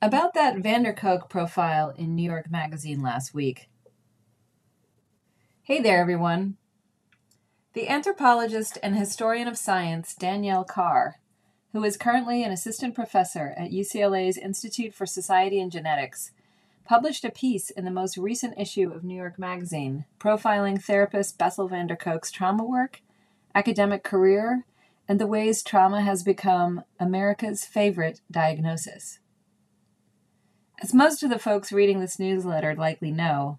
About that van der Kolk profile in New York Magazine last week. Hey there, everyone. The anthropologist and historian of science Danielle Carr, who is currently an assistant professor at UCLA's Institute for Society and Genetics, published a piece in the most recent issue of New York Magazine profiling therapist Bessel van der Kolk's trauma work, academic career, and the ways trauma has become America's favorite diagnosis. As most of the folks reading this newsletter likely know,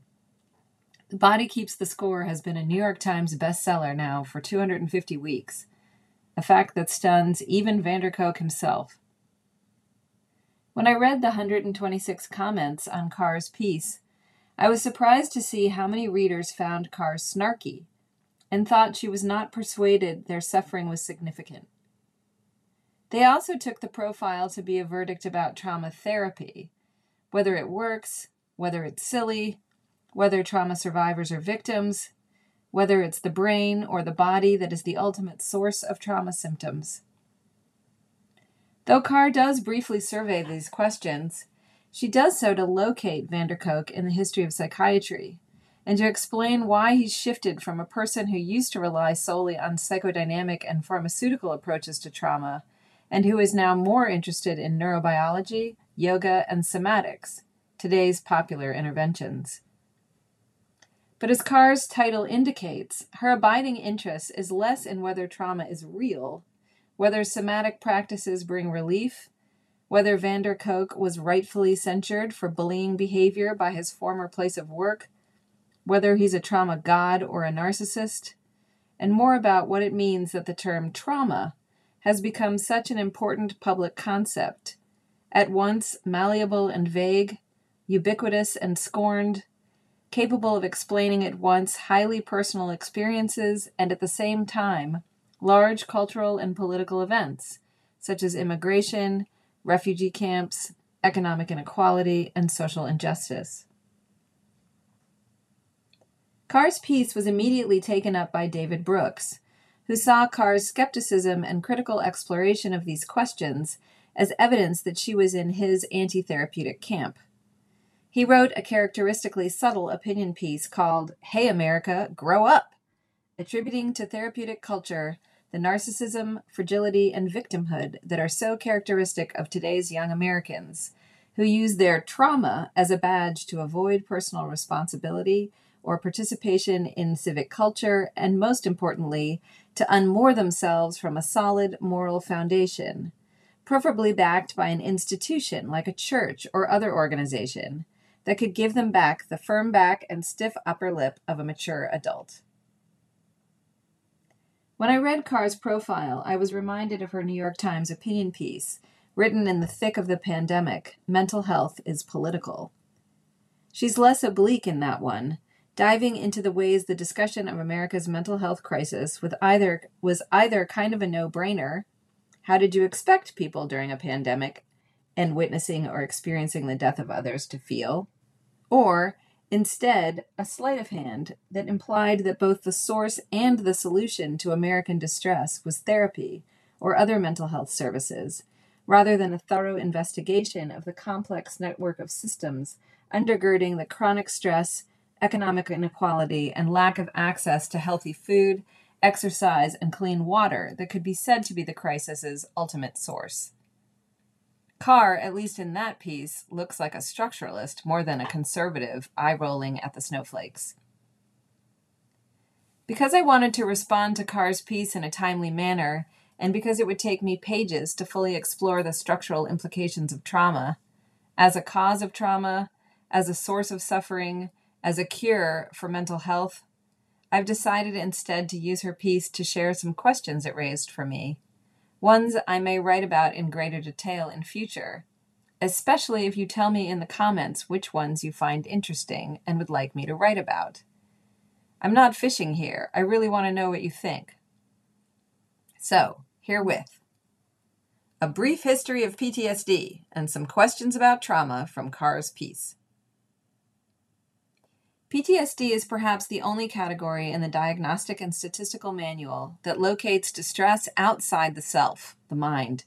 The Body Keeps the Score has been a New York Times bestseller now for 250 weeks, a fact that stuns even van der Kolk himself. When I read the 126 comments on Carr's piece, I was surprised to see how many readers found Carr snarky and thought she was not persuaded their suffering was significant. They also took the profile to be a verdict about trauma therapy whether it works, whether it's silly, whether trauma survivors are victims, whether it's the brain or the body that is the ultimate source of trauma symptoms. Though Carr does briefly survey these questions, she does so to locate van der Kolk in the history of psychiatry and to explain why he's shifted from a person who used to rely solely on psychodynamic and pharmaceutical approaches to trauma and who is now more interested in neurobiology yoga, and somatics, today's popular interventions. But as Carr's title indicates, her abiding interest is less in whether trauma is real, whether somatic practices bring relief, whether van der Kolk was rightfully censured for bullying behavior by his former place of work, whether he's a trauma god or a narcissist, and more about what it means that the term trauma has become such an important public concept at once malleable and vague, ubiquitous and scorned, capable of explaining at once highly personal experiences and at the same time large cultural and political events, such as immigration, refugee camps, economic inequality, and social injustice. Carr's piece was immediately taken up by David Brooks, who saw Carr's skepticism and critical exploration of these questions as evidence that she was in his anti therapeutic camp. He wrote a characteristically subtle opinion piece called Hey America, Grow Up, attributing to therapeutic culture the narcissism, fragility, and victimhood that are so characteristic of today's young Americans, who use their trauma as a badge to avoid personal responsibility or participation in civic culture, and most importantly, to unmoor themselves from a solid moral foundation preferably backed by an institution like a church or other organization that could give them back the firm back and stiff upper lip of a mature adult. When I read Carr's profile, I was reminded of her New York Times opinion piece, written in the thick of the pandemic Mental Health is Political. She's less oblique in that one, diving into the ways the discussion of America's mental health crisis with either was either kind of a no-brainer how did you expect people during a pandemic and witnessing or experiencing the death of others to feel? Or, instead, a sleight of hand that implied that both the source and the solution to American distress was therapy or other mental health services, rather than a thorough investigation of the complex network of systems undergirding the chronic stress, economic inequality, and lack of access to healthy food exercise, and clean water that could be said to be the crisis's ultimate source. Carr, at least in that piece, looks like a structuralist more than a conservative, eye rolling at the snowflakes. Because I wanted to respond to Carr's piece in a timely manner, and because it would take me pages to fully explore the structural implications of trauma, as a cause of trauma, as a source of suffering, as a cure for mental health, I've decided instead to use her piece to share some questions it raised for me, ones I may write about in greater detail in future, especially if you tell me in the comments which ones you find interesting and would like me to write about. I'm not fishing here. I really want to know what you think. So, herewith, a brief history of PTSD and some questions about trauma from Carr's piece. PTSD is perhaps the only category in the Diagnostic and Statistical Manual that locates distress outside the self, the mind.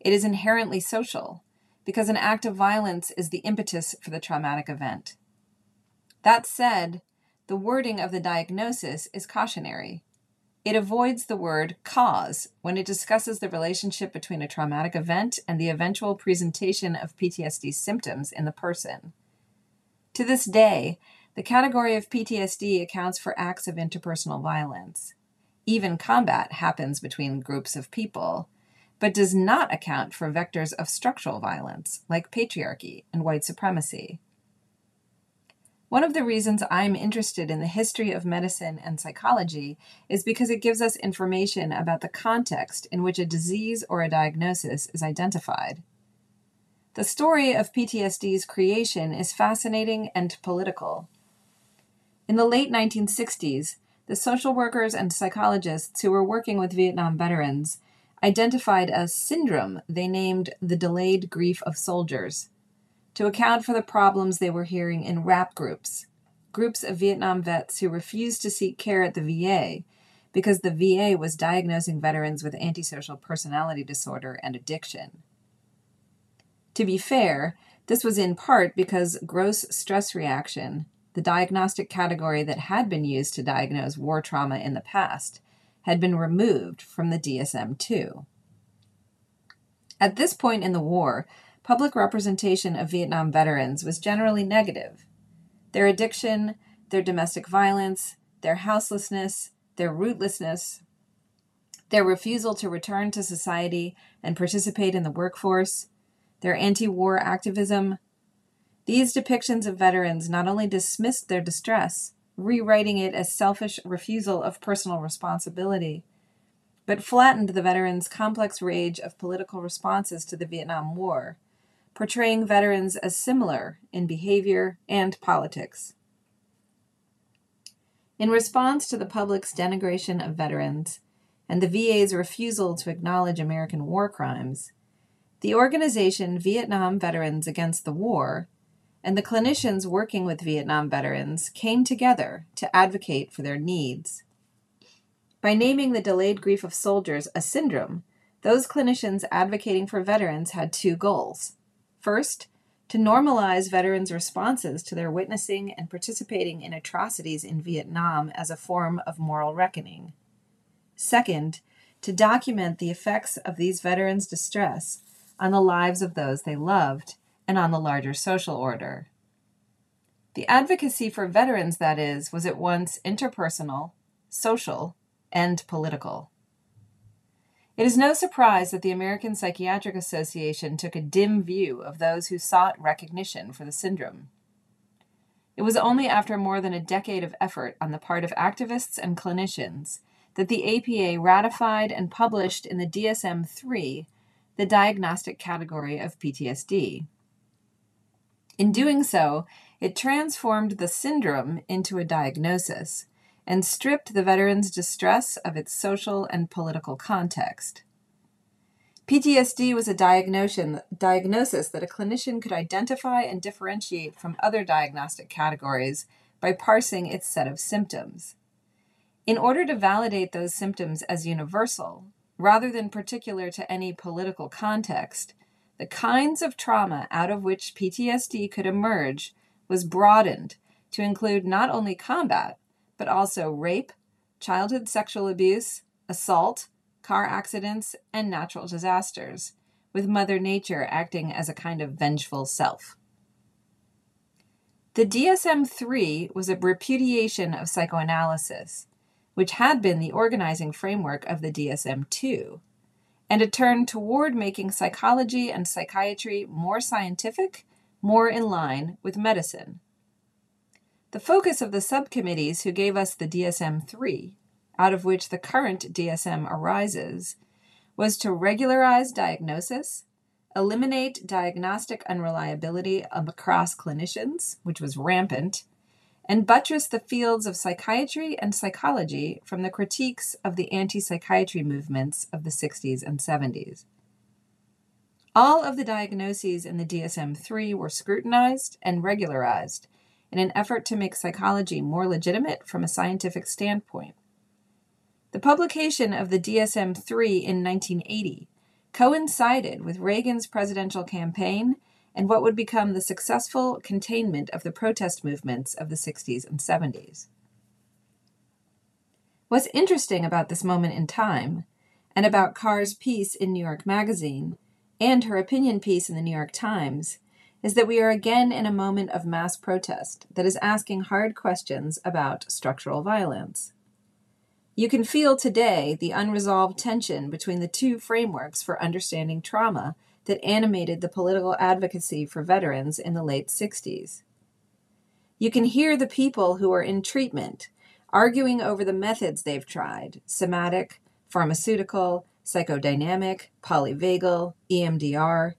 It is inherently social, because an act of violence is the impetus for the traumatic event. That said, the wording of the diagnosis is cautionary. It avoids the word cause when it discusses the relationship between a traumatic event and the eventual presentation of PTSD symptoms in the person. To this day, the category of PTSD accounts for acts of interpersonal violence. Even combat happens between groups of people, but does not account for vectors of structural violence, like patriarchy and white supremacy. One of the reasons I'm interested in the history of medicine and psychology is because it gives us information about the context in which a disease or a diagnosis is identified. The story of PTSD's creation is fascinating and political. In the late 1960s, the social workers and psychologists who were working with Vietnam veterans identified a syndrome they named the delayed grief of soldiers to account for the problems they were hearing in rap groups, groups of Vietnam vets who refused to seek care at the VA because the VA was diagnosing veterans with antisocial personality disorder and addiction. To be fair, this was in part because gross stress reaction, the diagnostic category that had been used to diagnose war trauma in the past, had been removed from the DSM 2. At this point in the war, public representation of Vietnam veterans was generally negative. Their addiction, their domestic violence, their houselessness, their rootlessness, their refusal to return to society and participate in the workforce, their anti war activism. These depictions of veterans not only dismissed their distress, rewriting it as selfish refusal of personal responsibility, but flattened the veterans' complex range of political responses to the Vietnam War portraying veterans as similar in behavior and politics. In response to the public's denigration of veterans and the VA's refusal to acknowledge American war crimes, the organization Vietnam Veterans Against the War and the clinicians working with Vietnam veterans came together to advocate for their needs. By naming the delayed grief of soldiers a syndrome, those clinicians advocating for veterans had two goals First, to normalize veterans' responses to their witnessing and participating in atrocities in Vietnam as a form of moral reckoning. Second, to document the effects of these veterans' distress on the lives of those they loved and on the larger social order. The advocacy for veterans, that is, was at once interpersonal, social, and political. It is no surprise that the American Psychiatric Association took a dim view of those who sought recognition for the syndrome. It was only after more than a decade of effort on the part of activists and clinicians that the APA ratified and published in the DSM 3 the diagnostic category of PTSD. In doing so, it transformed the syndrome into a diagnosis and stripped the veteran's distress of its social and political context. PTSD was a diagnosis that a clinician could identify and differentiate from other diagnostic categories by parsing its set of symptoms. In order to validate those symptoms as universal, rather than particular to any political context, the kinds of trauma out of which PTSD could emerge was broadened to include not only combat, but also rape, childhood sexual abuse, assault, car accidents, and natural disasters, with Mother Nature acting as a kind of vengeful self. The DSM 3 was a repudiation of psychoanalysis, which had been the organizing framework of the DSM 2, and a turn toward making psychology and psychiatry more scientific, more in line with medicine. The focus of the subcommittees who gave us the DSM 3, out of which the current DSM arises, was to regularize diagnosis, eliminate diagnostic unreliability across clinicians, which was rampant, and buttress the fields of psychiatry and psychology from the critiques of the anti psychiatry movements of the 60s and 70s. All of the diagnoses in the DSM 3 were scrutinized and regularized in an effort to make psychology more legitimate from a scientific standpoint. The publication of the DSM 3 in 1980 coincided with Reagan's presidential campaign and what would become the successful containment of the protest movements of the 60s and 70s. What's interesting about this moment in time, and about Carr's piece in New York Magazine, and her opinion piece in the New York Times, is that we are again in a moment of mass protest that is asking hard questions about structural violence. You can feel today the unresolved tension between the two frameworks for understanding trauma that animated the political advocacy for veterans in the late 60s. You can hear the people who are in treatment arguing over the methods they've tried somatic, pharmaceutical, psychodynamic, polyvagal, EMDR.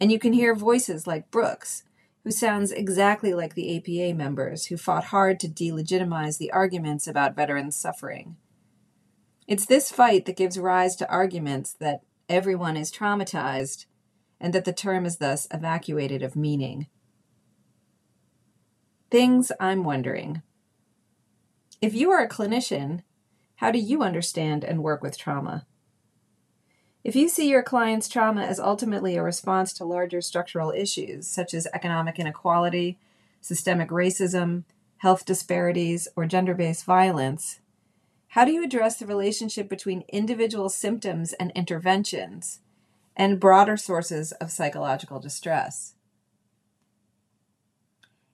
And you can hear voices like Brooks, who sounds exactly like the APA members who fought hard to delegitimize the arguments about veterans' suffering. It's this fight that gives rise to arguments that everyone is traumatized and that the term is thus evacuated of meaning. Things I'm wondering. If you are a clinician, how do you understand and work with trauma? If you see your client's trauma as ultimately a response to larger structural issues, such as economic inequality, systemic racism, health disparities, or gender based violence, how do you address the relationship between individual symptoms and interventions and broader sources of psychological distress?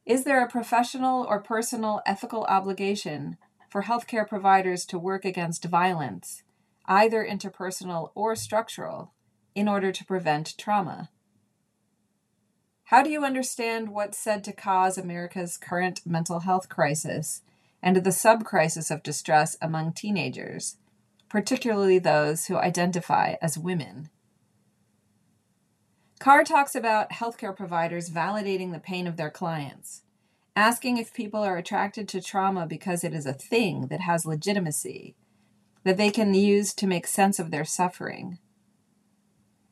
Is there a professional or personal ethical obligation for healthcare providers to work against violence either interpersonal or structural, in order to prevent trauma? How do you understand what's said to cause America's current mental health crisis and the sub crisis of distress among teenagers, particularly those who identify as women? Carr talks about healthcare providers validating the pain of their clients, asking if people are attracted to trauma because it is a thing that has legitimacy that they can use to make sense of their suffering?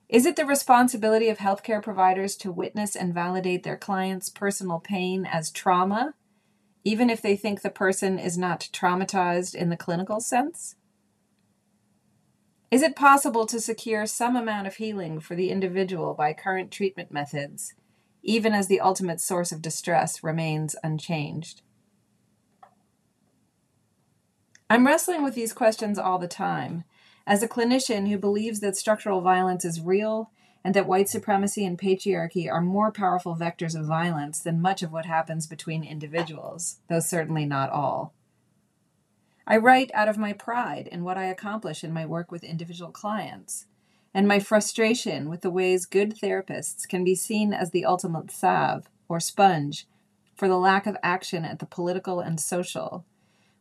Is it the responsibility of healthcare providers to witness and validate their clients' personal pain as trauma, even if they think the person is not traumatized in the clinical sense? Is it possible to secure some amount of healing for the individual by current treatment methods, even as the ultimate source of distress remains unchanged? I'm wrestling with these questions all the time. As a clinician who believes that structural violence is real and that white supremacy and patriarchy are more powerful vectors of violence than much of what happens between individuals, though certainly not all. I write out of my pride in what I accomplish in my work with individual clients, and my frustration with the ways good therapists can be seen as the ultimate salve or sponge for the lack of action at the political and social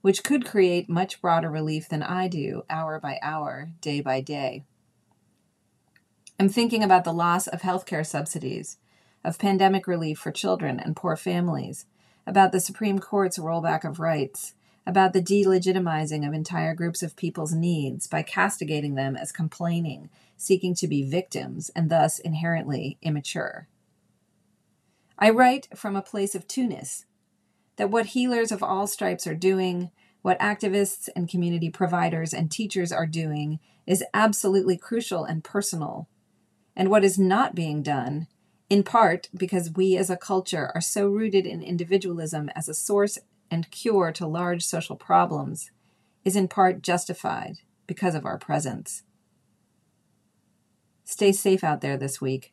which could create much broader relief than I do, hour by hour, day by day. I'm thinking about the loss of healthcare subsidies, of pandemic relief for children and poor families, about the Supreme Court's rollback of rights, about the delegitimizing of entire groups of people's needs by castigating them as complaining, seeking to be victims, and thus inherently immature. I write from a place of two-ness, that what healers of all stripes are doing, what activists and community providers and teachers are doing, is absolutely crucial and personal. And what is not being done, in part because we as a culture are so rooted in individualism as a source and cure to large social problems, is in part justified because of our presence. Stay safe out there this week.